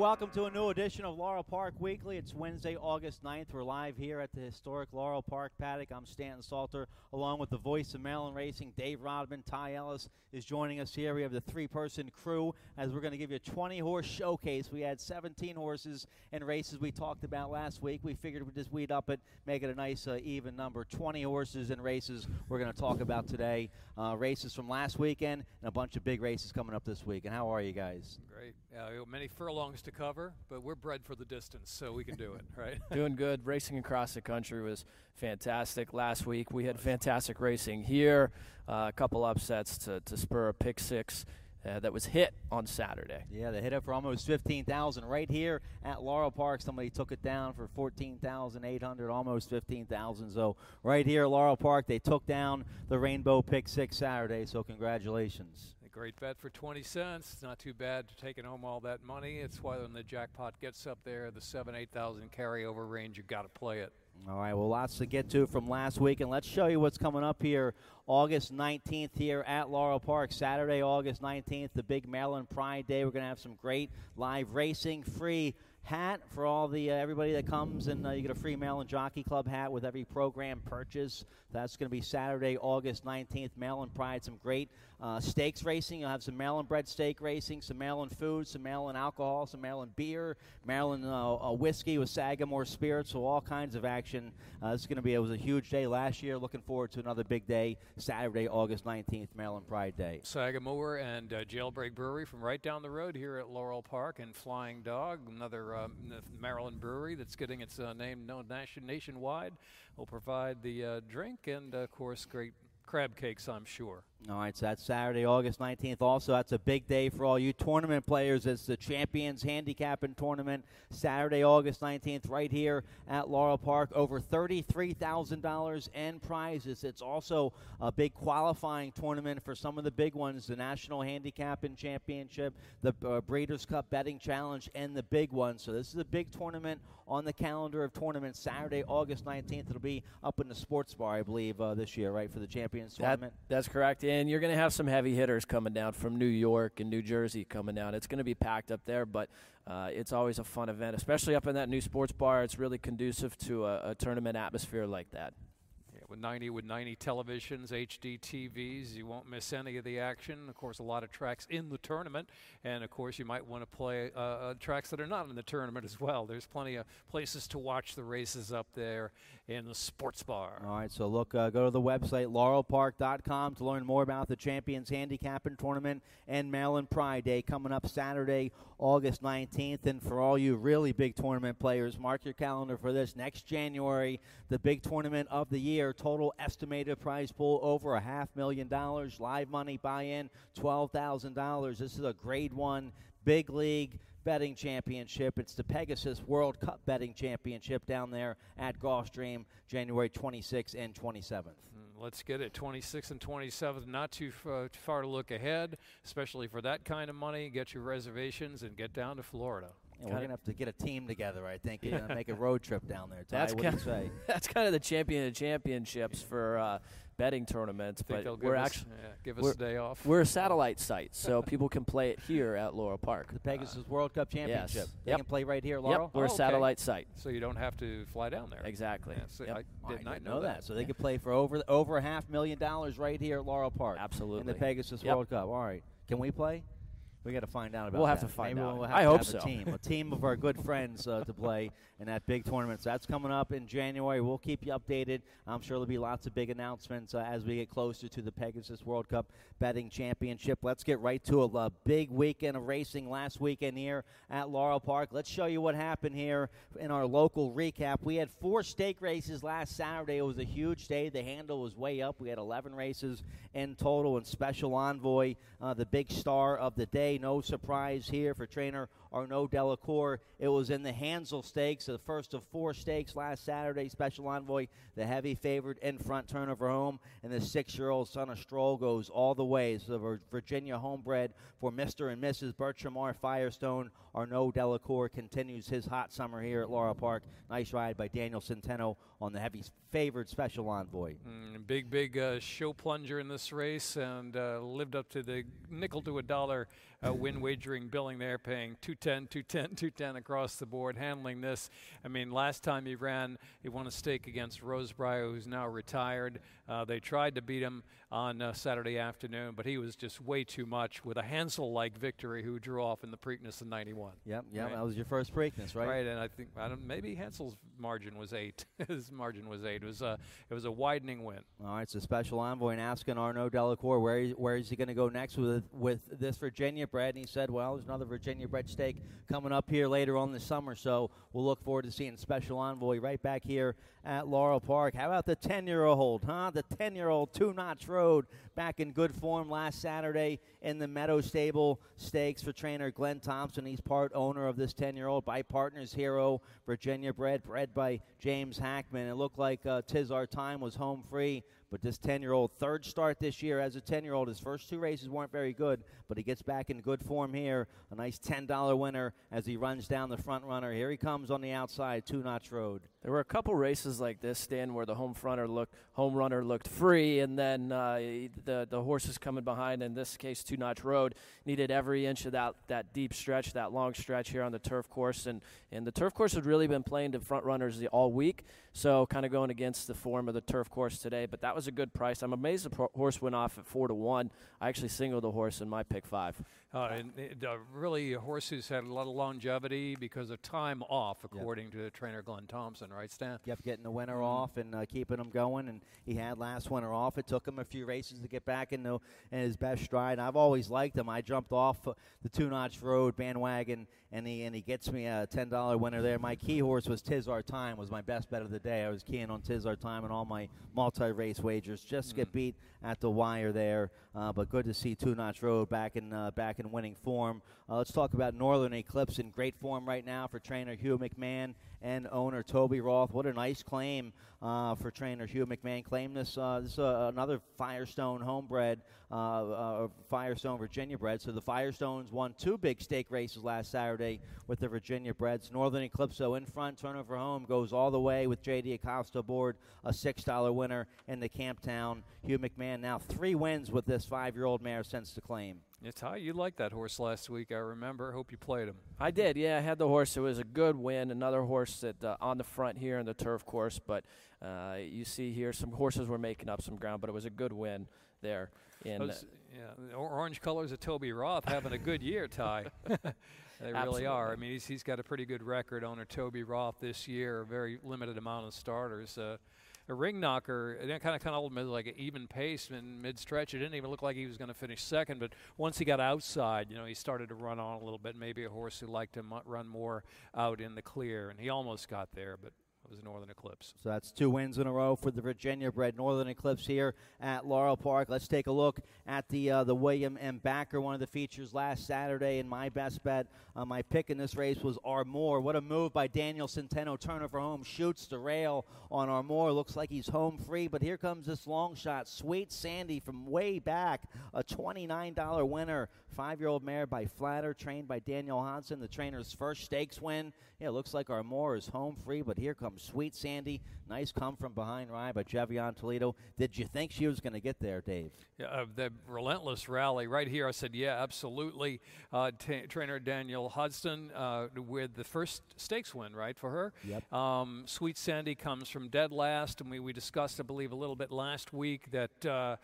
welcome to a new edition of Laurel Park Weekly. It's Wednesday, August 9th. We're live here at the historic Laurel Park paddock. I'm Stanton Salter, along with the voice of Maryland Racing, Dave Rodman. Ty Ehlis is joining us here. We have the three person crew as we're going to give you a 20 horse showcase. We had 17 horses and races we talked about last week. We figured we'd just weed up it, make it a nice uh, even number. 20 horses and races we're going to talk about today. Uh, races from last weekend and a bunch of big races coming up this week. And how are you guys? Great. Uh, many furlongs to cover, but we're bred for the distance, so we can do it, right? Doing good. Racing across the country was fantastic. Last week we had fantastic racing here. Uh, a couple upsets to, to spur a pick six. Uh, that was hit on Saturday. Yeah, they hit it for almost 15,000 right here at Laurel Park. Somebody took it down for 14,800, almost 15,000. So right here at Laurel Park, they took down the Rainbow Pick Six Saturday. So congratulations. Great bet for 20 cents. It's not too bad to taking home all that money. It's why when the jackpot gets up there, the seven, 8,000 carryover range, you've got to play it. All right, well, lots to get to from last week, and let's show you what's coming up here August 19th here at Laurel Park. Saturday, August 19th, the big Maryland Pride Day. We're going to have some great live racing, free hat for all the uh, everybody that comes, and uh, you get a free Maryland Jockey Club hat with every program purchase. That's going to be Saturday, August 19th. Maryland Pride, some great uh, stakes racing. You'll have some Maryland bred steak racing, some Maryland food, some Maryland alcohol, some Maryland beer, Maryland uh, whiskey with Sagamore spirits, so all kinds of action. Uh, this is going to be it was a huge day last year. Looking forward to another big day, Saturday, August 19th, Maryland Pride Day. Sagamore and uh, Jailbreak Brewery from right down the road here at Laurel Park, and Flying Dog, another um, Maryland brewery that's getting its uh, name known nation, nationwide, will provide the uh, drink and, of course, great crab cakes, I'm sure. All right, so that's Saturday, August 19th. Also, that's a big day for all you tournament players. It's the Champions Handicapping Tournament, Saturday, August 19th, right here at Laurel Park. Over $33,000 in prizes. It's also a big qualifying tournament for some of the big ones the National Handicapping Championship, the uh, Breeders' Cup Betting Challenge, and the big one. So, this is a big tournament on the calendar of tournaments, Saturday, August 19th. It'll be up in the sports bar, I believe, uh, this year, right, for the Champions Tournament? That, that's correct and you're going to have some heavy hitters coming down from New York and New Jersey coming down. It's going to be packed up there, but uh, it's always a fun event, especially up in that new sports bar. It's really conducive to a, a tournament atmosphere like that. With 90 with 90 televisions, HD TVs, you won't miss any of the action. Of course, a lot of tracks in the tournament, and of course, you might want to play uh, uh, tracks that are not in the tournament as well. There's plenty of places to watch the races up there in the sports bar. All right, so look, uh, go to the website laurelpark.com to learn more about the Champions Handicapping Tournament and Maryland Pride Day coming up Saturday, August 19th. And for all you really big tournament players, mark your calendar for this next January, the big tournament of the year. Total estimated prize pool over a half million dollars. Live money buy in $12,000. This is a grade one big league betting championship. It's the Pegasus World Cup betting championship down there at Gulfstream, January 26th and 27th. Mm, let's get it. 26th and 27th, not too too far to look ahead, especially for that kind of money. Get your reservations and get down to Florida. And we're gonna have to get a team together, I think, and make a road trip down there. Ty, that's what kind do you say? That's kind of the champion of championships for uh, betting tournaments. Think but they'll we're actually yeah, give us we're, a day off. We're a satellite site, so people can play it here at Laurel Park. The Pegasus World Cup Championship. Yes. They Yep. can play right here, Laurel. Yep, we're Oh, a okay. satellite site. so you don't have to fly down there. Exactly. Yeah, so Yep. I I did didn't not know that. So they could play for over over a half million dollars right here at Laurel Park. Absolutely. In the Pegasus Yep. World Cup. All right. Can we play? We got to find out about We'll have that. to find Maybe out. We'll have I to hope have so. A team, a team of our good friends uh, to play in that big tournament. So that's coming up in January. We'll keep you updated. I'm sure there'll be lots of big announcements uh, as we get closer to the Pegasus World Cup Betting Championship. Let's get right to a, uh, big weekend of racing last weekend here at Laurel Park. Let's show you what happened here in our local recap. We had four stake races last Saturday. It was a huge day. The handle was way up. We had 11 races in total, and Special Envoy, uh, the big star of the day. No surprise here for trainer Arnaud Delacour. It was in the Hansel Stakes, the first of four stakes last Saturday. Special Envoy, the heavy favorite in front, turnover home, and the six-year-old son of Stroll goes all the way. So Virginia homebred for Mr. and Mrs. Bertram R. Firestone. Arnaud Delacour continues his hot summer here at Laurel Park. Nice ride by Daniel Centeno on the heavy favored Special Envoy. Mm, big, big uh, show plunger in this race and uh, lived up to the nickel to a dollar uh, win wagering billing there, paying 210, 210, 210 across the board, handling this. I mean, last time he ran, he won a stake against Rosebriar, who's now retired. Uh, they tried to beat him on uh, Saturday afternoon, but he was just way too much with a Hansel like victory who drew off in the Preakness in 91. Yep, yep, right? that was your first Preakness, right? Right, and I think I don't, maybe Hansel's margin was eight. His margin was eight. It was a it was a widening win. All right, so special envoy and asking Arnaud Delacour where he, where is he going to go next with with this Virginia bred, and he said, well, there's another Virginia bred stake coming up here later on this summer, so we'll look forward to seeing special envoy right back here at Laurel Park. How about the 10 year old, huh? The 10 year old Two Notch Road back in good form last Saturday in the Meadow Stable Stakes for trainer Glenn Thompson. He's part owner of this 10 year old by Partners Hero, Virginia bred, bred by James Hackman. It looked like uh, Tis Our Time was home free but this 10 year old, third start this year as a 10 year old, his first two races weren't very good, but he gets back in good form here. A nice $10 winner as he runs down the front runner. Here he comes on the outside, Two Notch Road. There were a couple races like this, Stan, where the home fronter looked, home runner looked free, and then uh, the the horses coming behind. In this case, Two Notch Road needed every inch of that that deep stretch, that long stretch here on the turf course, and and the turf course had really been playing to front runners all week, so kind of going against the form of the turf course today. But that was a good price. I'm amazed the horse went off at four to one. I actually singled the horse in my pick five. Uh, and uh, really, horses had a lot of longevity because of time off, according yep. to trainer Glenn Thompson, right, Stan? Yep, getting the winter mm-hmm. off and uh, keeping them going. And he had last winter off. It took him a few races to get back in, the, in his best stride. I've always liked him. I jumped off the Two Notch Road bandwagon, and he and he gets me a ten dollar winner there. My key horse was Tis Our Time. Was my best bet of the day. I was keying on Tis Our Time and all my multi race wagers. Just mm-hmm. get beat at the wire there, uh, but good to see Two Notch Road back in uh, back in winning form. Uh, let's talk about Northern Eclipse in great form right now for trainer Hugh McMahon and owner Toby Roth. What a nice claim uh, for trainer Hugh McMahon. Claim this. Uh, this is uh, another Firestone homebred, uh, uh, Firestone Virginia bred. So the Firestones won two big stake races last Saturday with the Virginia breds. Northern Eclipso in front, turnover home goes all the way with J.D. Acosta aboard, a six dollar winner in the Camptown. Hugh McMahon now three wins with this five year old mare since the claim. Yeah, Ty, you liked that horse last week. I remember. Hope you played him. I did. Yeah, I had the horse. It was a good win. Another horse that uh, on the front here in the turf course, but uh, you see here some horses were making up some ground, but it was a good win there. In Those, yeah, orange colors of Toby Roth having a good year, Ty. they really are. I mean, he's, he's got a pretty good record. Owner Toby Roth this year, a very limited amount of starters. Uh, a ring knocker. And kind of kind of held like an even pace in mid stretch. It didn't even look like he was going to finish second. But once he got outside, you know, he started to run on a little bit. Maybe a horse who liked to run more out in the clear, and he almost got there, but was Northern Eclipse. So that's two wins in a row for the Virginia bred Northern Eclipse here at Laurel Park. Let's take a look at the uh, the William M. Backer, one of the features last Saturday. And my best bet, uh, my pick in this race was Armour. What a move by Daniel Centeno. Turnover home, shoots the rail on Armour. Looks like he's home free, but here comes this long shot. Sweet Sandy from way back, a $29 winner. Five year old mare by Flatter, trained by Daniel Hansen, the trainer's first stakes win. Yeah, looks like Armour is home free, but here comes Sweet Sandy. Nice come from behind ride by Jevian Toledo. Did you think she was going to get there, Dave? Yeah, uh, the relentless rally right here. I said, yeah, absolutely. Uh, t- trainer Daniel Hodsdon uh, with the first stakes win, right, for her. Yep. Um, Sweet Sandy comes from dead last, and we, we discussed, I believe, a little bit last week that uh,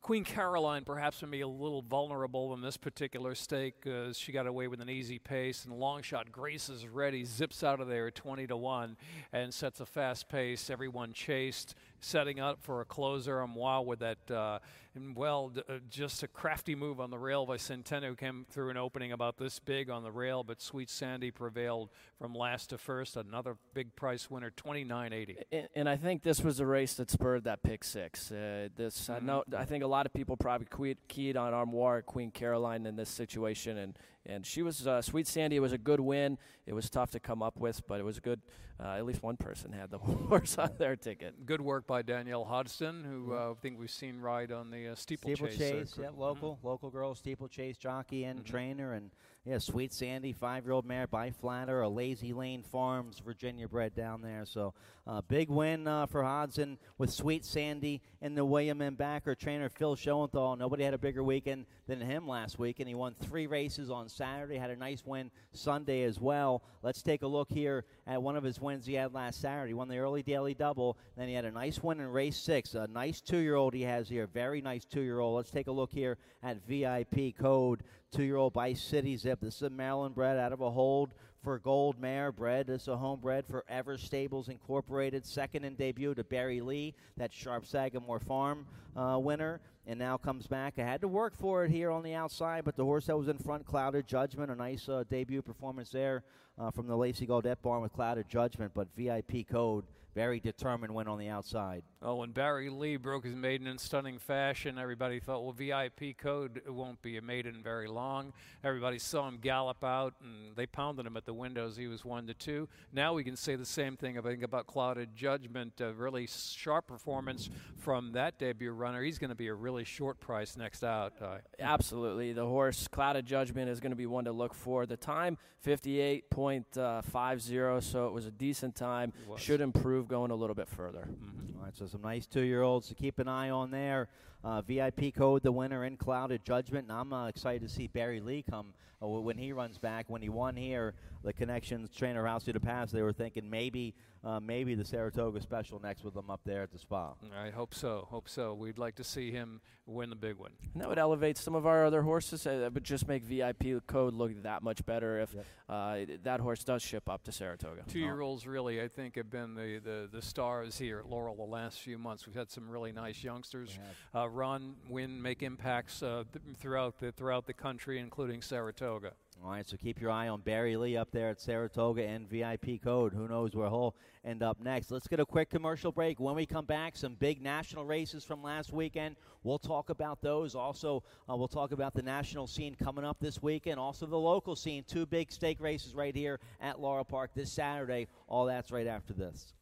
Queen Caroline perhaps would be a little vulnerable in this particular stake uh, because she got away with an easy pace and long shot. Grace is ready, zips out of there 20 to 1 and sets a fast pace. Everyone chased setting up for a closer. I'm wild with that. Uh, and well, d- uh, just a crafty move on the rail by Centeno came through an opening about this big on the rail, but Sweet Sandy prevailed from last to first. Another big price winner, 29.80. And, and I think this was a race that spurred that pick six. Uh, this mm-hmm. I know. I think a lot of people probably keyed on Armoire Queen Caroline in this situation, and and she was uh, Sweet Sandy. It was a good win. It was tough to come up with, but it was good. Uh, at least one person had the horse on their ticket. Good work by Danielle Hodsdon, who uh, I think we've seen ride on the uh, steeplechase. Steeplechase, yeah, local, mm-hmm. local girl steeplechase jockey and mm-hmm. trainer, and yeah, Sweet Sandy, five-year-old mare by Flatter, a Lazy Lane Farms Virginia bred down there. So uh, big win uh, for Hodsdon with Sweet Sandy and the William M. Backer trainer Phil Schoenthal. Nobody had a bigger weekend than him last week, and he won three races on Saturday. Had a nice win Sunday as well. Let's take a look here at one of his wins he had last Saturday. He won the early daily double. Then he had a nice win in race six. A nice two-year-old he has here, very nice two-year-old. Let's take a look here at VIP code two-year-old by City Zip. This is a Maryland bred out of a hold for Gold Mare bred. This is a homebred for Ever Stables Incorporated. Second in debut to Barry Lee, that Sharp Sagamore Farm uh, winner, and now comes back. I had to work for it here on the outside, but the horse that was in front, Clouded Judgment, a nice uh, debut performance there uh, from the Lacey Gaudet barn with Clouded Judgment, but VIP code very determined win on the outside. Oh, when Barry Lee broke his maiden in stunning fashion, everybody thought, well, VIP code won't be a maiden very long. Everybody saw him gallop out, and they pounded him at the windows. He was one to two. Now we can say the same thing, I think, about Clouded Judgment. A really sharp performance from that debut runner. He's going to be a really short price next out. Uh, Absolutely. The horse, Clouded Judgment, is going to be one to look for. The time, 58.50, so it was a decent time. Should improve going a little bit further. Mm-hmm. All right, so some nice two-year-olds to keep an eye on there. Uh, VIP code the winner in Clouded Judgment, and I'm uh, excited to see Barry Lee come uh, when he runs back. When he won here, the connections trainer House to the pass, they were thinking maybe uh, maybe the Saratoga Special next with them up there at the spa. I hope so. Hope so. We'd like to see him win the big one. And that would elevate some of our other horses. Uh, that would just make VIP code look that much better if yep. uh, that horse does ship up to Saratoga. Two-year-olds really, I think, have been the, the, the stars here at Laurel the last few months. We've had some really nice youngsters uh, run, win, make impacts uh, th- throughout the throughout the country, including Saratoga. All right, so keep your eye on Barry Lee up there at Saratoga and VIP code. Who knows where he'll end up next? Let's get a quick commercial break. When we come back, some big national races from last weekend. We'll talk about those. Also, uh, we'll talk about the national scene coming up this weekend. Also, the local scene. Two big stake races right here at Laurel Park this Saturday. All that's right after this.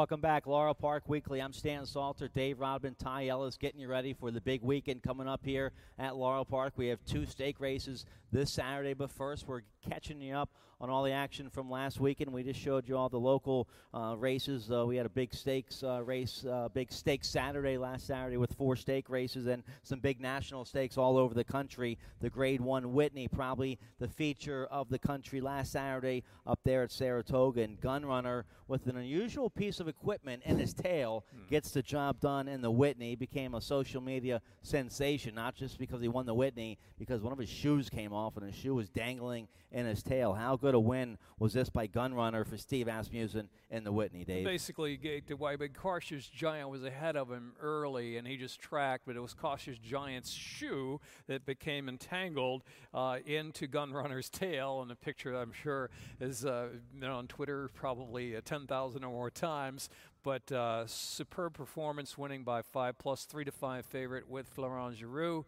Welcome back, Laurel Park Weekly. I'm Stan Salter, Dave Rodman, Ty Ehlis, getting you ready for the big weekend coming up here at Laurel Park. We have two stake races this Saturday, but first we're catching you up on all the action from last weekend. We just showed you all the local uh, races. Uh, we had a big stakes uh, race, uh, big stakes Saturday last Saturday with four stake races and some big national stakes all over the country. The Grade One Whitney, probably the feature of the country last Saturday up there at Saratoga, and Gunrunner with an unusual piece of equipment in his tail hmm. gets the job done in the Whitney. Became a social media sensation, not just because he won the Whitney, because one of his shoes came off and his shoe was dangling in his tail. How good a win was this by Gunrunner for Steve Asmussen in the Whitney, Dave? Basically, to why Big Cautious Giant was ahead of him early, and he just tracked, but it was Cautious Giant's shoe that became entangled uh, into Gunrunner's tail. And the picture, I'm sure, is uh, on Twitter probably uh, 10,000 or more times. But uh, superb performance, winning by five plus three to five favorite with Florent Geroux.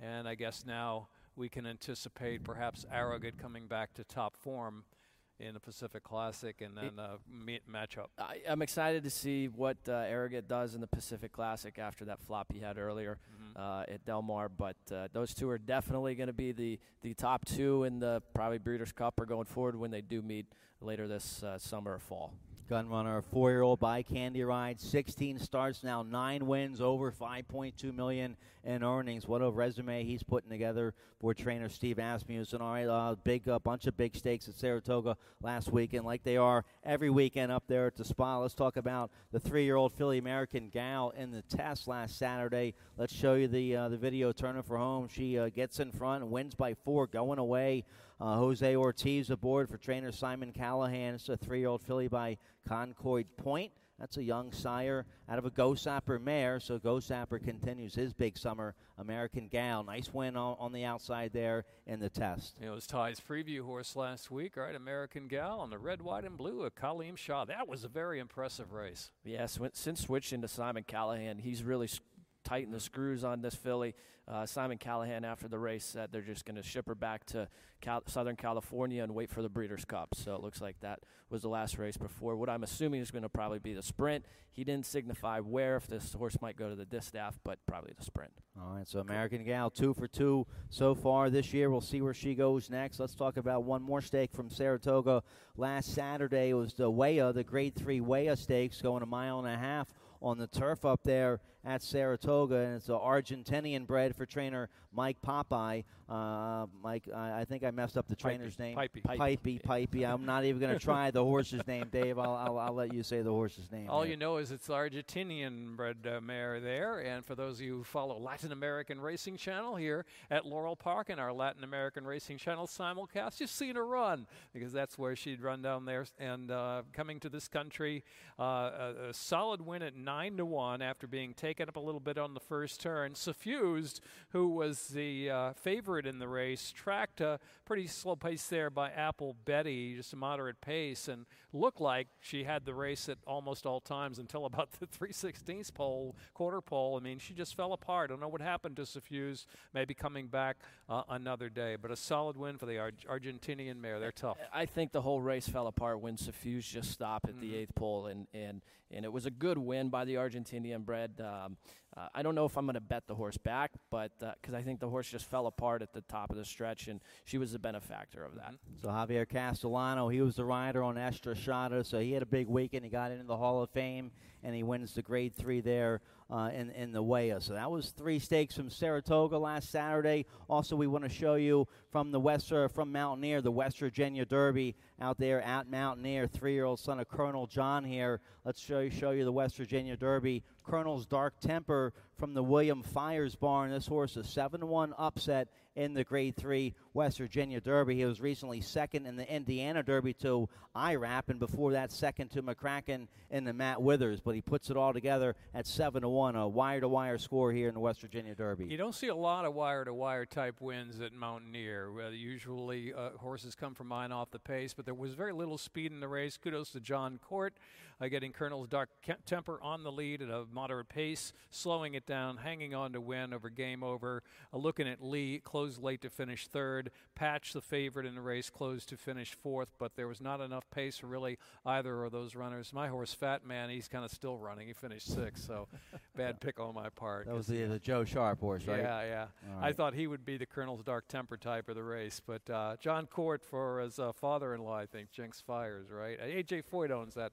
And I guess now we can anticipate perhaps Arrogate coming back to top form in the Pacific Classic and then a uh, matchup. I, am excited to see what uh, Arrogate does in the Pacific Classic after that flop he had earlier. Mm-hmm. uh, at Del Mar. But uh, those two are definitely going to be the, the top two in the probably Breeders' Cup or going forward when they do meet later this uh, summer or fall. Gunrunner, a four-year-old by Candy Ride, 16 starts now, nine wins, over 5.2 million in earnings. What a resume he's putting together for trainer Steve Asmussen. All right, uh, big uh, bunch of big stakes at Saratoga last weekend, like they are every weekend up there at the spa. Let's talk about the three-year-old Philly American gal in the test last Saturday. Let's show you the uh, the video. turning for home. She uh, gets in front and wins by four, going away. Uh, Jose Ortiz aboard for trainer Simon Callaghan. It's a three-year-old filly by Concord Point. That's a young sire out of a Go Sapper mare. So Go Sapper continues his big summer. American Gal, nice win on, on the outside there in the test. It was Ty's preview horse last week, right? American Gal on the red, white, and blue of Kaleem Shah. That was a very impressive race. Yes, since switching to Simon Callaghan, he's really tightened the screws on this filly. Uh, Simon Callaghan, after the race, said they're just going to ship her back to Cal- Southern California and wait for the Breeders' Cup. So it looks like that was the last race before what I'm assuming is going to probably be the sprint. He didn't signify where, if this horse might go to the distaff, but probably the sprint. All right, so American Gal, two for two so far this year. We'll see where she goes next. Let's talk about one more stake from Saratoga. Last Saturday was the Waya, the Grade 3 Waya Stakes, going a mile and a half on the turf up there at Saratoga, and it's an Argentinian bred for trainer Mike Popeye. Uh, Mike, I, I, think I messed up the trainer's Puype. name. Puype. Puype. Puype. I'm not even going to try the horse's name, Dave. I'll, I'll, I'll, let you say the horse's name. All you know is it's Argentinian bred uh, mare there. And for those of you who follow Latin American Racing Channel here at Laurel Park and our Latin American Racing Channel simulcast, you've seen her run because that's where she'd run down there. And uh, coming to this country, uh, a, a, solid win at nine to one after being taken up a little bit on the first turn. Suffused, who was the uh, favorite in the race, tracked a pretty slow pace there by Apple Betty, just a moderate pace, and looked like she had the race at almost all times until about the 316th pole, quarter pole. I mean, she just fell apart. I don't know what happened to Suffused. Maybe coming back uh, another day, but a solid win for the Ar- Argentinian mare. They're tough. I think the whole race fell apart when Suffused just stopped at mm-hmm. the eighth pole, and, and and it was a good win by the Argentinian bred. Um, uh, I don't know if I'm going to bet the horse back, but because uh, I think the horse just fell apart at the top of the stretch, and she was the benefactor of that. So Javier Castellano, he was the rider on Estrechada, so he had a big weekend. He got into the Hall of Fame, and he wins the Grade Three there uh, in in the Waya. So that was three stakes from Saratoga last Saturday. Also, we want to show you from the West uh, from Mountaineer, the West Virginia Derby out there at Mountaineer. Three-year-old son of Colonel John here. Let's show you show you the West Virginia Derby. Colonel's Dark Temper from the William Fires barn. This horse a 7-1 upset in the Grade 3 West Virginia Derby. He was recently second in the Indiana Derby to IRAP, and before that, second to McCracken in the Matt Withers. But he puts it all together at 7 to 1, a wire to wire score here in the West Virginia Derby. You don't see a lot of wire to wire type wins at Mountaineer. Uh, usually uh, horses come from mine off the pace, but there was very little speed in the race. Kudos to John Court uh, getting Colonel's Dark Temper on the lead at a moderate pace, slowing it down, hanging on to win over Game Over. Uh, looking at Lee, closed late to finish third. Patch, the favorite in the race, closed to finish fourth, but there was not enough pace for really either of those runners. My horse, Fat Man, he's kind of still running. He finished sixth, so bad pick on my part. That was the, the Joe Sharp horse, right? Yeah, yeah. Right. I thought he would be the Colonel's Dark Temper type of the race, but uh, John Court for his uh, father-in-law, I think, Jinx Fires, right? AJ Foyt owns that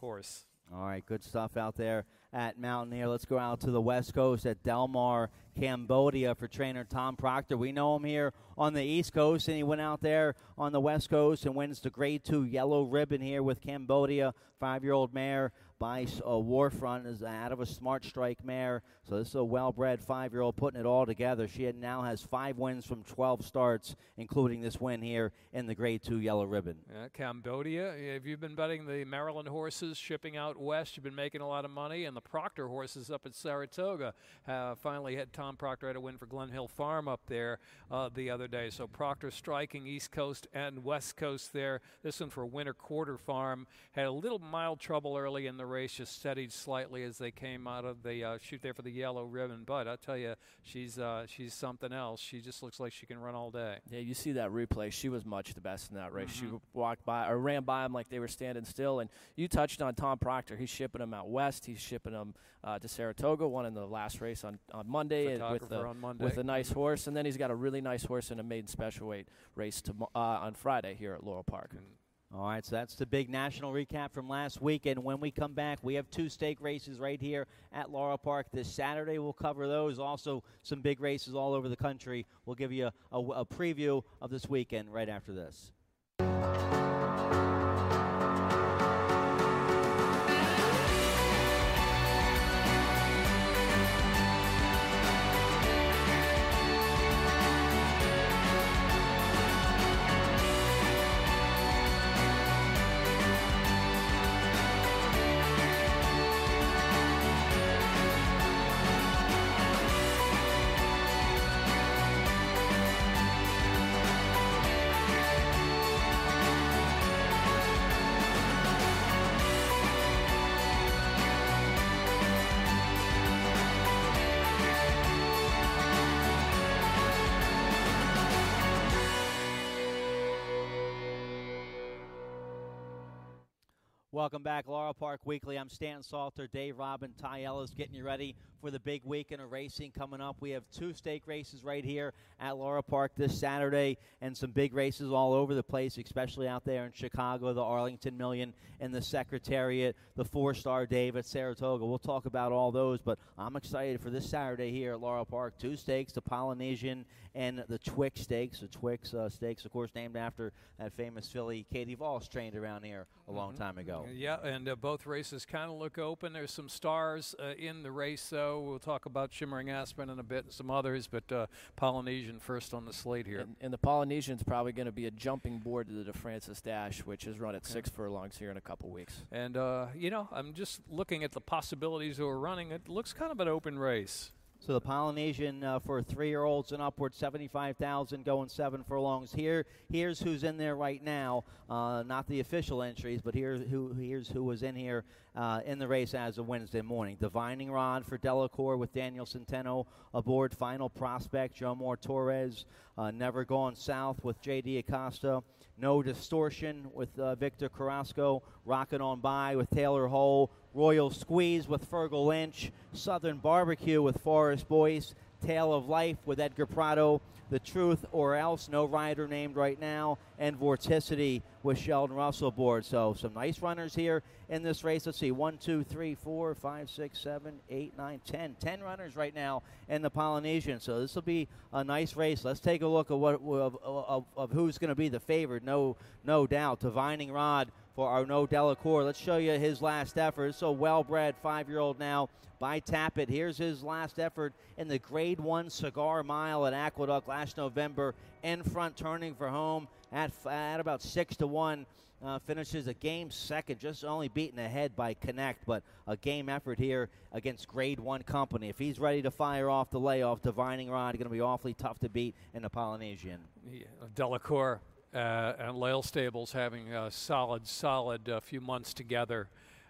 horse. All right, good stuff out there at Mountaineer. Let's go out to the West Coast at Del Mar, Cambodia for trainer Tom Proctor. We know him here on the East Coast, and he went out there on the West Coast and wins the Grade 2 yellow ribbon here with Cambodia, five year old mare by uh, Warfront is out of a smart strike mare. So this is a well-bred five-year-old putting it all together. She now has five wins from 12 starts, including this win here in the Grade Two Yellow Ribbon. Yeah, Cambodia. Have you been betting the Maryland horses shipping out west? You've been making a lot of money, and the Proctor horses up at Saratoga uh, finally had Tom Proctor had a win for Glen Hill Farm up there uh, the other day. So Proctor striking East Coast and West Coast there. This one for Winter Quarter Farm had a little mild trouble early in the race just steadied slightly as they came out of the uh, shoot there for the yellow ribbon. But I tell you, she's uh, she's something else. She just looks like she can run all day. Yeah, you see that replay. She was much the best in that race. Mm-hmm. She walked by or ran by them like they were standing still. And you touched on Tom Proctor. He's shipping them out west. He's shipping them uh, to Saratoga. One in the last race on, on Monday, with a, on Monday. with a nice horse, and then he's got a really nice horse in a maiden special weight race to, uh, on Friday here at Laurel Park. All right, so that's the big national recap from last week. And when we come back, we have two stake races right here at Laurel Park this Saturday. We'll cover those. Also, some big races all over the country. We'll give you a, a, a preview of this weekend right after this. Welcome back, Laurel Park Weekly. I'm Stan Salter, Dave Rodman, Ty Ehlis, getting you ready for the big weekend of racing coming up. We have two stake races right here at Laurel Park this Saturday, and some big races all over the place, especially out there in Chicago, the Arlington Million and the Secretariat, the Four Star Dave at Saratoga. We'll talk about all those, but I'm excited for this Saturday here at Laurel Park. Two stakes, the Polynesian and the Twixt Stakes. The Twixt uh, Stakes, of course, named after that famous filly Katie Voss trained around here a long Mm-hmm. time ago. Yeah, and uh, both races kind of look open. There's some stars uh, in the race, though. We'll talk about Shimmering Aspen in a bit and some others, but uh, Polynesian first on the slate here. And, and the Polynesian's probably going to be a jumping board to the DeFrancis Dash, which is run at six furlongs here in a couple weeks. And, uh, you know, I'm just looking at the possibilities who are running. It looks kind of an open race. So the Polynesian uh, for three-year-olds and upward, seventy-five thousand, going seven furlongs. Here, here's who's in there right now. Uh, not the official entries, but here's who here's who was in here uh, in the race as of Wednesday morning. Divining Rod for Delacour with Daniel Centeno aboard. Final Prospect, Jomar Torres. Uh, Never Gone South with J.D. Acosta. No Distortion with uh, Victor Carrasco. Rocking on by with Taylor Hole. Royal Squeeze with Fergal Lynch. Southern Barbecue with Forrest Boyce. Tale of Life with Edgar Prado. The Truth or Else, no rider named right now. And Vorticity with Sheldon Russell aboard. So some nice runners here in this race. Let's see, one, two, three, four, five, six, seven, eight, nine, ten. Ten runners right now in the Polynesian. So this will be a nice race. Let's take a look at what of, of, of who's going to be the favorite. No, no doubt. Divining Rod for Arnaud Delacour. Let's show you his last effort. So well-bred five-year-old now by Tapit. Here's his last effort in the Grade One Cigar Mile at Aqueduct last November. In front, turning for home at at about six to one. Uh, finishes a game second, just only beaten ahead by Connect, but a game effort here against Grade One company. If he's ready to fire off the layoff, Divining Rod going to be awfully tough to beat in the Polynesian. Yeah, Delacour uh, and Lael Stables having a solid, solid uh, few months together.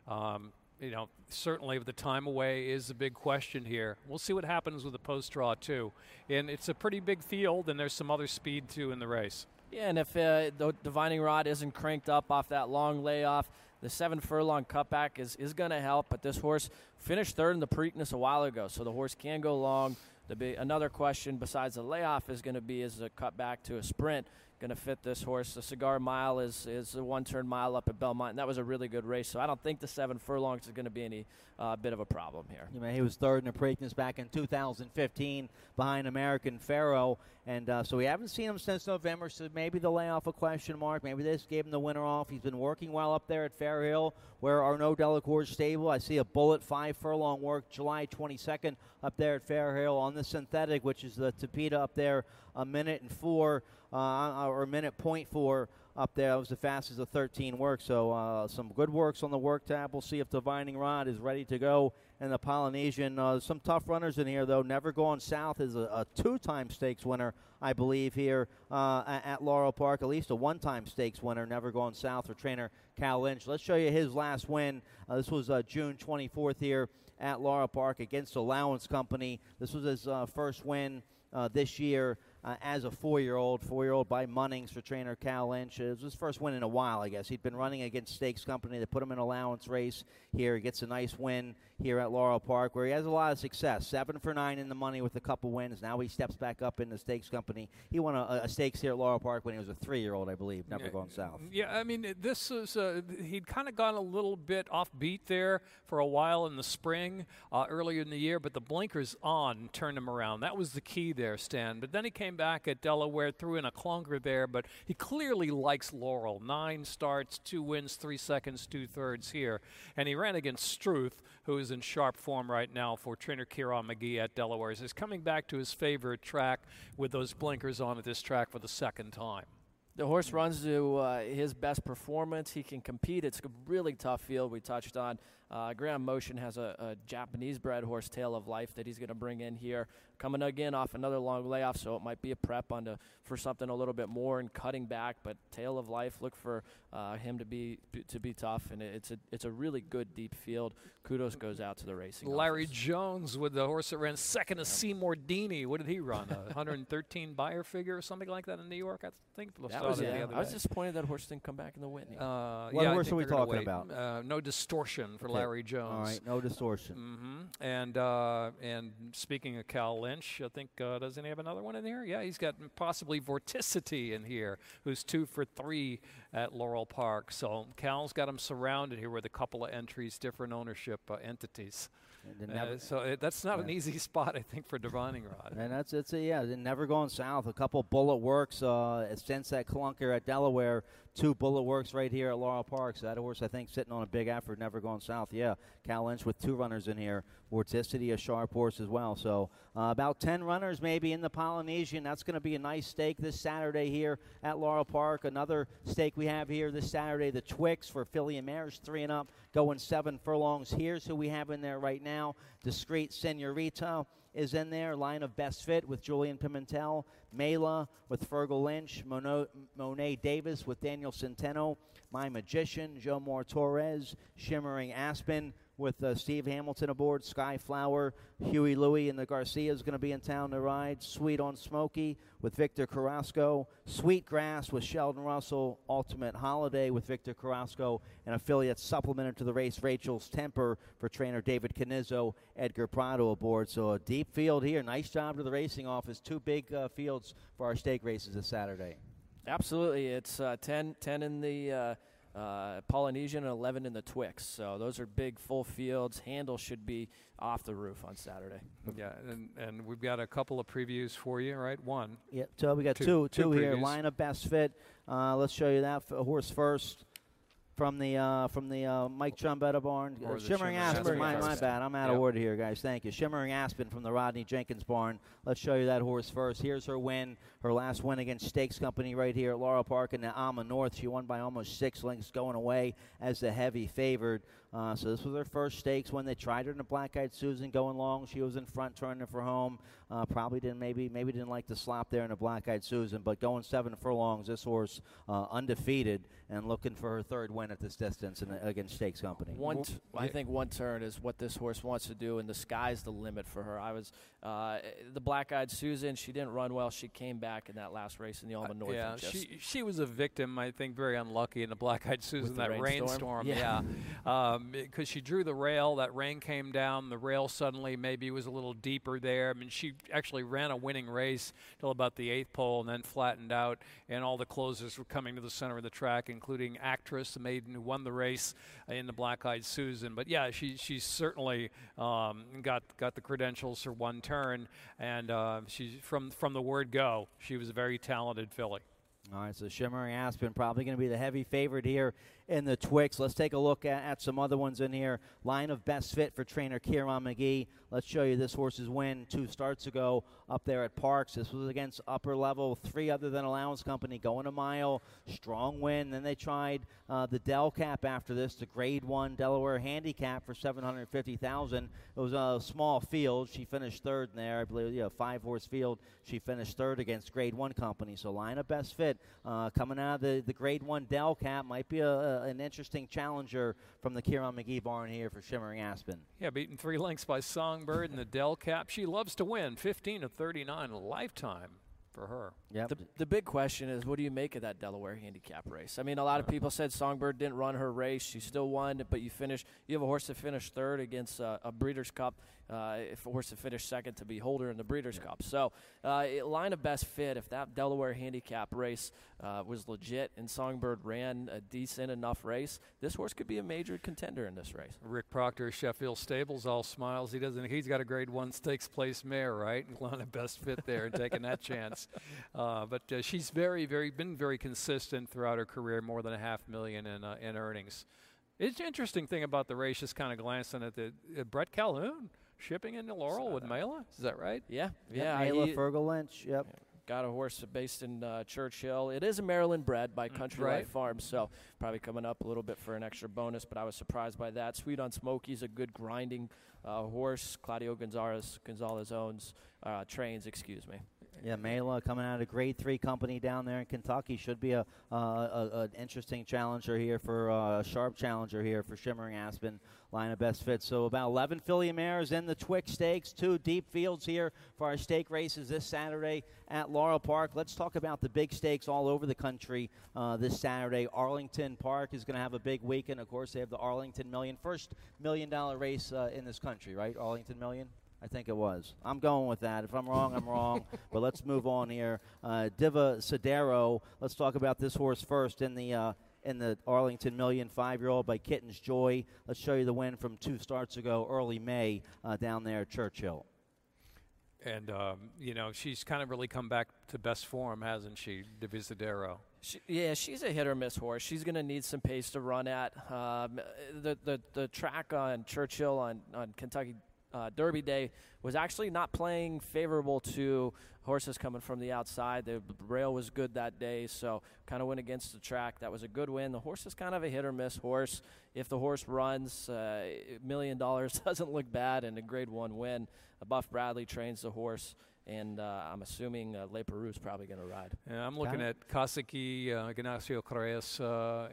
Um, you know, certainly the time away is a big question here. We'll see what happens with the post draw too, and it's a pretty big field, and there's some other speed too in the race. Yeah, and if uh, the divining rod isn't cranked up off that long layoff, the seven furlong cutback is, is going to help. But this horse finished third in the Preakness a while ago, so the horse can go long. The big, another question besides the layoff is going to be is the cutback to a sprint going to fit this horse. The Cigar Mile is is a one turn mile up at Belmont, and that was a really good race. So I don't think the seven furlongs is going to be any uh, bit of a problem here. You know, he was third in the Preakness back in 2015 behind American Pharoah, and uh, so we haven't seen him since November. So maybe the layoff a question mark. Maybe this gave him the winter off. He's been working well up there at Fair Hill, where Arnaud Delacour's stable. I see a bullet five furlong work July 22nd up there at Fair Hill on the synthetic, which is the Tapeta up there, a minute and four uh, or minute point four up there. That was the fastest of 13 works. So uh, some good works on the work tab. We'll see if Divining Rod is ready to go. And the Polynesian, uh, some tough runners in here though. Never Gone South is a, a two-time stakes winner, I believe, here uh, at, Laurel Park. At least a one-time stakes winner. Never Gone South for trainer Cal Lynch. Let's show you his last win. Uh, this was uh, June 24th here at Laurel Park against Allowance Company. This was his uh, first win this year uh, as a four-year-old, four-year-old by Munnings for trainer Cal Lynch. It was his first win in a while, I guess. He'd been running against Stakes Company. They put him in allowance race here. He gets a nice win here at Laurel Park, where he has a lot of success. Seven for nine in the money with a couple wins. Now he steps back up in the Stakes Company. He won a, a stakes here at Laurel Park when he was a three-year-old, I believe, never yeah, gone south. Yeah, I mean, this is uh, he'd kind of gone a little bit off beat there for a while in the spring, uh, earlier in the year, but the blinkers on turned him around. That was the key there, Stan. But then he came back at Delaware, threw in a clunker there, but he clearly likes Laurel. Nine starts, two wins, three seconds, two thirds here. And he ran against Struth, who is in sharp form right now for trainer Kieron Magee at Delaware. He's coming back to his favorite track with those blinkers on at this track for the second time. The horse runs to uh, his best performance. He can compete. It's a really tough field. We touched on uh, Graham Motion has a, a Japanese bred horse, Tale of Life, that he's going to bring in here. Coming again off another long layoff, so it might be a prep on to, for something a little bit more and cutting back. But Tale of Life, look for uh, him to be to be tough, and it's a it's a really good deep field. Kudos goes out to the racing. Larry office. Jones with the horse that ran second to Seymourdini. What did he run? A 113 Beyer figure or something like that in New York? I think that was, yeah. I was disappointed that horse didn't come back in the Whitney. Uh, what yeah, horse are we talking about? Uh, no distortion for Okay. Larry Jones. All right, no distortion. hmm And uh, and speaking of Cal Lynch, I think uh, doesn't he have another one in here? Yeah, he's got possibly Vorticity in here, who's two for three at Laurel Park. So Cal's got him surrounded here with a couple of entries, different ownership uh, entities. And Uh, so it, that's not an easy spot, I think, for Divining Rod. And that's it's a, yeah, never going south. A couple bullet works uh, since that clunker at Delaware. Two bullet works right here at Laurel Park. So that horse, I think, sitting on a big effort, never going south. Yeah, Cal Lynch with two runners in here. Vorticity, a sharp horse as well. So uh, about 10 runners maybe in the Polynesian. That's going to be a nice stake this Saturday here at Laurel Park. Another stake we have here this Saturday, the Twixt for Philly and Mares, three and up, going seven furlongs. Here's who we have in there right now. Discreet Senorita is in there. Line of best fit with Julian Pimentel, Mela with Fergal Lynch, Monet Davis with Daniel Centeno, My Magician, Jomar Torres, Shimmering Aspen with uh, Steve Hamilton aboard, Sky Flower, Huey Louie, and the Garcia is going to be in town to ride. Sweet on Smoky with Victor Carrasco, Sweet Grass with Sheldon Russell, Ultimate Holiday with Victor Carrasco, and affiliates supplemented to the race Rachel's Temper for trainer David Cannizzo, Edgar Prado aboard. So a deep field here. Nice job to the racing office. Two big uh, fields for our stake races this Saturday. Absolutely, it's uh, 10, 10 in the uh, uh, Polynesian and 11 in the Twixt. So those are big full fields. Handle should be off the roof on Saturday. Yeah, and, and we've got a couple of previews for you, right? One. Yeah, so we got Two- two, two two, here. previews. Line of best fit. Uh, let's show you that f- horse first from the uh, from the uh, Mike Trombetta barn. Uh, Shimmering Shimmering Aspen. Aspen My, my bad. I'm out Yep. of order here, guys. Thank you. Shimmering Aspen from the Rodney Jenkins barn. Let's show you that horse first. Here's her win. Her last win against Stakes Company right here at Laurel Park in the Alma North. She won by almost six lengths, going away as the heavy favored. Uh, so this was her first stakes when they tried her in the Black Eyed Susan going long. She was in front, turning for home. Uh, probably didn't maybe maybe didn't like the slop there in the Black Eyed Susan, but going seven furlongs, this horse uh, undefeated and looking for her third win at this distance in, against Stakes Company. One, t- I think one turn is what this horse wants to do, and the sky's the limit for her. I was uh, the black-eyed Susan. She didn't run well. She came back in that last race in the Alma North. Uh, yeah, just- she she was a victim, I think, very unlucky in the Black Eyed Susan the that rainstorm? rainstorm. Yeah, Yeah. because she drew the rail, that rain came down. The rail suddenly maybe was a little deeper there. I mean, she actually ran a winning race till about the eighth pole, and then flattened out. And all the closers were coming to the center of the track, including Actress, the maiden who won the race uh, in the Black Eyed Susan. But yeah, she she certainly um, got got the credentials for one turn, and uh, from from the word go, she was a very talented filly. All right, so Shimmering Aspen probably going to be the heavy favorite here in the Twixt. Let's take a look at, at some other ones in here. Line of best fit for trainer Kieron Magee. Let's show you this horse's win two starts ago up there at Parx. This was against upper level, three other than Allowance Company, going a mile, strong win. Then they tried uh, the Del Cap after this, the Grade One Delaware Handicap for seven hundred fifty thousand. It was a small field. She finished third in there, I believe. Yeah, five horse field. She finished third against Grade One Company. So line of best fit uh, coming out of the, the Grade One Del Cap might be a, a, an interesting challenger from the Kieron Magee barn here for Shimmering Aspen. Yeah, beaten three lengths by Songbird in the Del Cap. She loves to win, 15 to 39 lifetime. for her. Yep. The, the big question is, what do you make of that Delaware handicap race? I mean, a lot of people said Songbird didn't run her race. She still won, it but you finish. You have a horse that finished third against uh, a Breeders' Cup. Uh, horse that finished second to Beholder in the Breeders' yeah. Cup. So, uh, line of best fit. If that Delaware handicap race uh, was legit and Songbird ran a decent enough race, this horse could be a major contender in this race. Rick Proctor, Sheffield Stables, all smiles. He doesn't. He's got a Grade One stakes place mare, right? Line of best fit there, and taking that chance. Uh, but uh, she's very, very been very consistent throughout her career, more than a half million in uh, in earnings. It's interesting thing about the race, just kind of glancing at the uh, Bret Calhoun shipping into Laurel with Mela. Is that right? Yeah, yeah. yeah Mela Fergal Lynch. Yep. Got a horse based in uh, Churchill. It is a Maryland bred by mm, Country right. Life Farms, so probably coming up a little bit for an extra bonus. But I was surprised by that. Sweet on Smoky's a good grinding uh, horse. Claudio Gonzalez Gonzalez owns uh, trains. Excuse me. Yeah, Mela coming out of Grade Three company down there in Kentucky should be a, a an interesting challenger here for uh, a sharp challenger here for Shimmering Aspen line of best fit. So about 11 filly mares in the Twixt Stakes, two deep fields here for our stake races this Saturday at Laurel Park. Let's talk about the big stakes all over the country uh, this Saturday. Arlington Park is going to have a big weekend. Of course, they have the Arlington Million, first million dollar race uh, in this country, right? Arlington Million. I think it was. I'm going with that. If I'm wrong, I'm wrong. But let's move on here. Uh, Divisadero. Let's talk about this horse first in the uh, in the Arlington Million five year old by Kitten's Joy. Let's show you the win from two starts ago, early May, uh, down there at Churchill. And, um, you know, she's kind of really come back to best form, hasn't she, Diva Divisadero? She, yeah, she's a hit or miss horse. She's going to need some pace to run at. Um, the, the the track on Churchill on, on Kentucky uh, Derby Day was actually not playing favorable to horses coming from the outside. The rail was good that day, so kind of went against the track. That was a good win. The horse is kind of a hit or miss horse. If the horse runs, uh, million dollars doesn't look bad, and a Grade One win. Buff Bradley trains the horse and uh, I'm assuming uh, Leparoux is probably going to ride. Yeah, I'm looking at Kasaqui, uh, Ignacio Correas uh,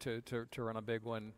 to, to, to run a big one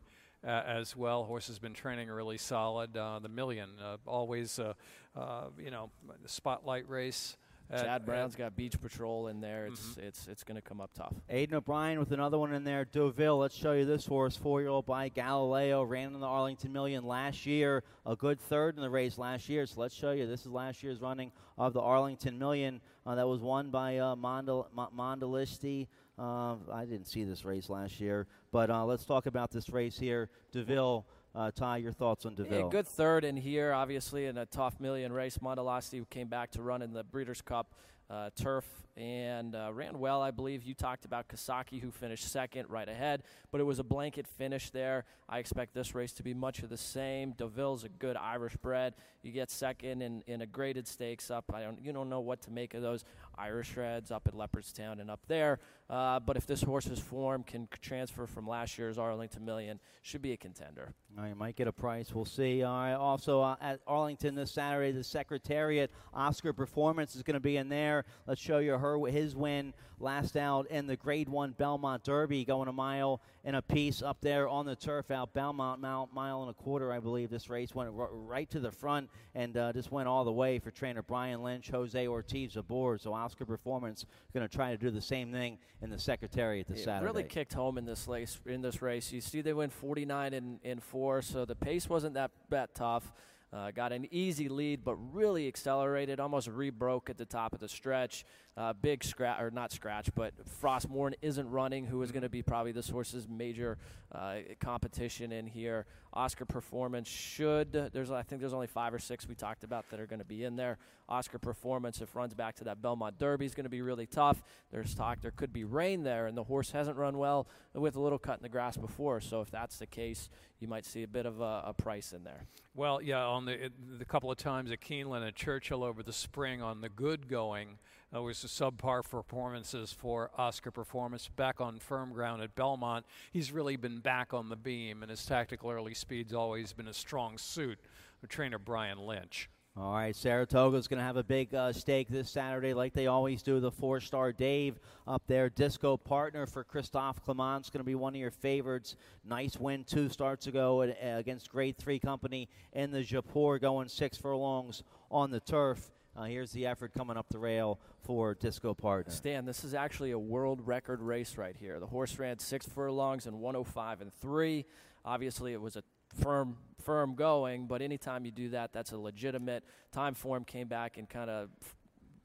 uh, as well. Horse has been training really solid. Uh, the million, uh, always, uh, uh, you know, spotlight race. Chad Brown's got Beach Patrol in there. It's mm-hmm. it's it's going to come up tough. Aidan O'Brien with another one in there. Deauville. Let's show you this horse. Four-year-old by Galileo ran in the Arlington Million last year. A good third in the race last year. So let's show you. This is last year's running of the Arlington Million. Uh, that was won by uh, Mondal- Mondialiste. Uh, I didn't see this race last year, but uh, let's talk about this race here. Deauville, uh, Ty, your thoughts on Deauville? Yeah, good third in here, obviously, in a tough million race. Mondialiste came back to run in the Breeders' Cup uh, turf and uh, ran well, I believe. You talked about Kasaqui, who finished second right ahead, but it was a blanket finish there. I expect this race to be much of the same. Deauville's a good Irish bred. You get second in, in a graded stakes up. I don't, you don't know what to make of those Irish reds up at Leopardstown and up there. Uh, but if this horse's form can transfer from last year's Arlington Million, should be a contender. Right, might get a price. We'll see. Right, also uh, at Arlington this Saturday, the Secretariat Oscar Performance is going to be in there. Let's show you her his win last out in the Grade One Belmont Derby, going a mile and a piece up there on the turf out Belmont, mile, mile and a quarter, I believe. This race went r- right to the front and uh, just went all the way for trainer Brian Lynch, Jose Ortiz aboard. So Oscar Performance going to try to do the same thing in the Secretariat this it Saturday. Really kicked home in this race. In this race, you see they went 49 in, in four, so the pace wasn't that that tough. Uh, got an easy lead, but really accelerated, almost rebroke at the top of the stretch. Uh, big scratch, or not scratch, but Frostmourne isn't running, who is going to be probably this horse's major uh, competition in here. Oscar Performance should, there's I think there's only five or six we talked about that are going to be in there. Oscar Performance, if runs back to that Belmont Derby, is going to be really tough. There's talk there could be rain there, and the horse hasn't run well with a little cut in the grass before. So if that's the case, you might see a bit of a, a price in there. Well, yeah, on the the couple of times at Keeneland and Churchill over the spring on the good going, uh, was subpar performances for Oscar Performance. Back on firm ground at Belmont, he's really been back on the beam, and his tactical early speed's always been a strong suit of trainer Brian Lynch. All right, Saratoga's going to have a big uh, stake this Saturday, like they always do. The Fourstardave up there, disco partner for Christophe Clement's going to be one of your favorites. Nice win two starts ago uh, against Grade Three Company in the Jaipur, going six furlongs on the turf. Uh, here's the effort coming up the rail for Disco Partner. Stan, this is actually a world record race right here. The horse ran six furlongs in 105 and three. Obviously, it was a firm firm going, but anytime you do that, that's a legitimate time form came back and kind of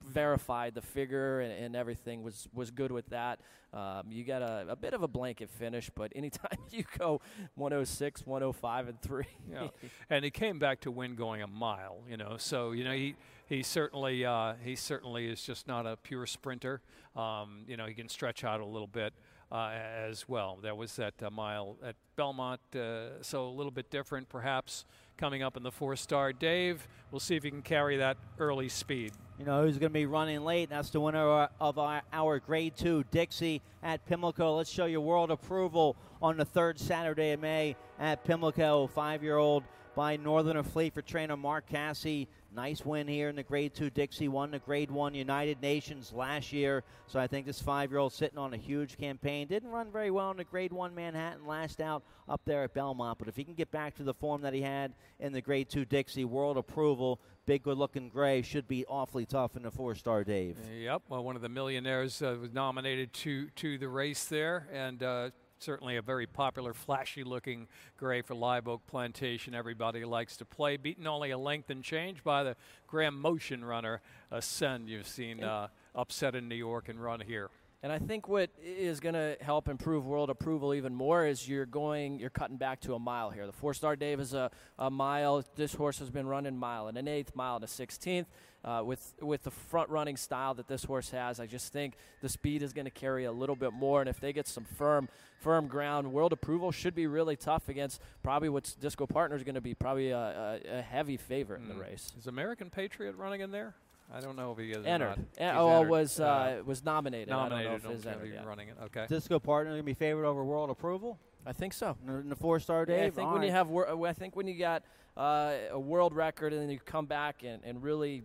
verified the figure and, and, everything was was good with that. Um, you got a, a, bit of a blanket finish, but anytime you go 106, 105, and three, yeah, and he came back to win going a mile. You know, so you know he he certainly uh, he certainly is just not a pure sprinter. Um, you know, he can stretch out a little bit uh, as well. There was that uh, mile at Belmont, uh, so a little bit different perhaps coming up in the four star. Dave, we'll see if he can carry that early speed. You know who's going to be running late? That's the winner of our, our Grade 2 Dixie at Pimlico. Let's show you world approval on the third Saturday of May at Pimlico. Five year old by Northern Afleet for trainer Mark Casse. Nice win here in the Grade 2 Dixie. Won the Grade 1 United Nations last year. So I think this five year old sitting on a huge campaign. Didn't run very well in the Grade 1 Manhattan last out up there at Belmont. But if he can get back to the form that he had in the Grade 2 Dixie, world approval, big good looking gray, should be awfully tough in the Fourstardave. Yep. Well, one of the millionaires uh, was nominated to, to the race there. And, uh, certainly a very popular, flashy looking gray for Live Oak Plantation. Everybody likes to play. Beaten only a length and change by the Graham Motion runner, Ascend, you've seen uh, upset in New York and run here. And I think what is going to help improve world approval even more is you're going, you're cutting back to a mile here. The Fourstardave is a, a mile. This horse has been running mile and an eighth, mile and a sixteenth. Uh, with with the front running style that this horse has, I just think the speed is going to carry a little bit more. And if they get some firm firm ground, world approval should be really tough against probably what's Disco Partner is going to be probably a, a, a, heavy favorite mm. in the hmm. race. Is American Patriot running in there? I don't know if he is entered. En- oh, entered. was uh, uh, was nominated. Nominated. I don't know if he's entered running it. Okay. Disco partner going to be favored over world approval. I think so. In the four star day. Yeah, I think All when right. you have, I think when you got uh, a world record and then you come back and, and really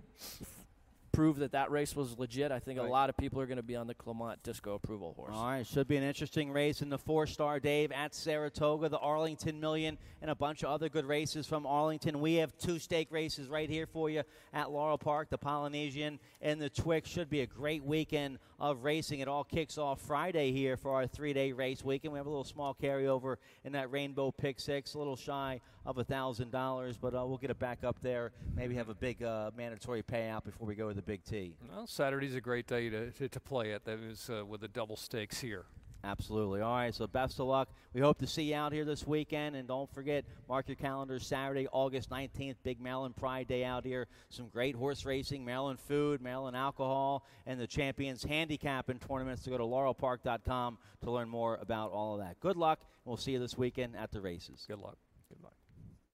prove that that race was legit, I think right. a lot of people are going to be on the Clement Disco approval horse. All right, should be an interesting race in the Fourstardave at Saratoga, the Arlington Million, and a bunch of other good races from Arlington. We have two stake races right here for you at Laurel Park, the Polynesian and the Twixt. Should be a great weekend of racing. It all kicks off Friday here for our three-day race weekend. We have a little small carryover in that Rainbow Pick Six, a little shy of a thousand dollars, but uh, we'll get it back up there. Maybe have a big uh, mandatory payout before we go to the Big T. Well, Saturday's a great day to, to, to play it. That is uh, with the double stakes here. Absolutely. All right, so best of luck. We hope to see you out here this weekend. And don't forget, mark your calendars Saturday, August 19th, Big Maryland Pride Day out here. Some great horse racing, Maryland food, Maryland alcohol, and the Champions Handicap and tournaments to go to laurelpark.com to learn more about all of that. Good luck. We'll see you this weekend at the races. Good luck.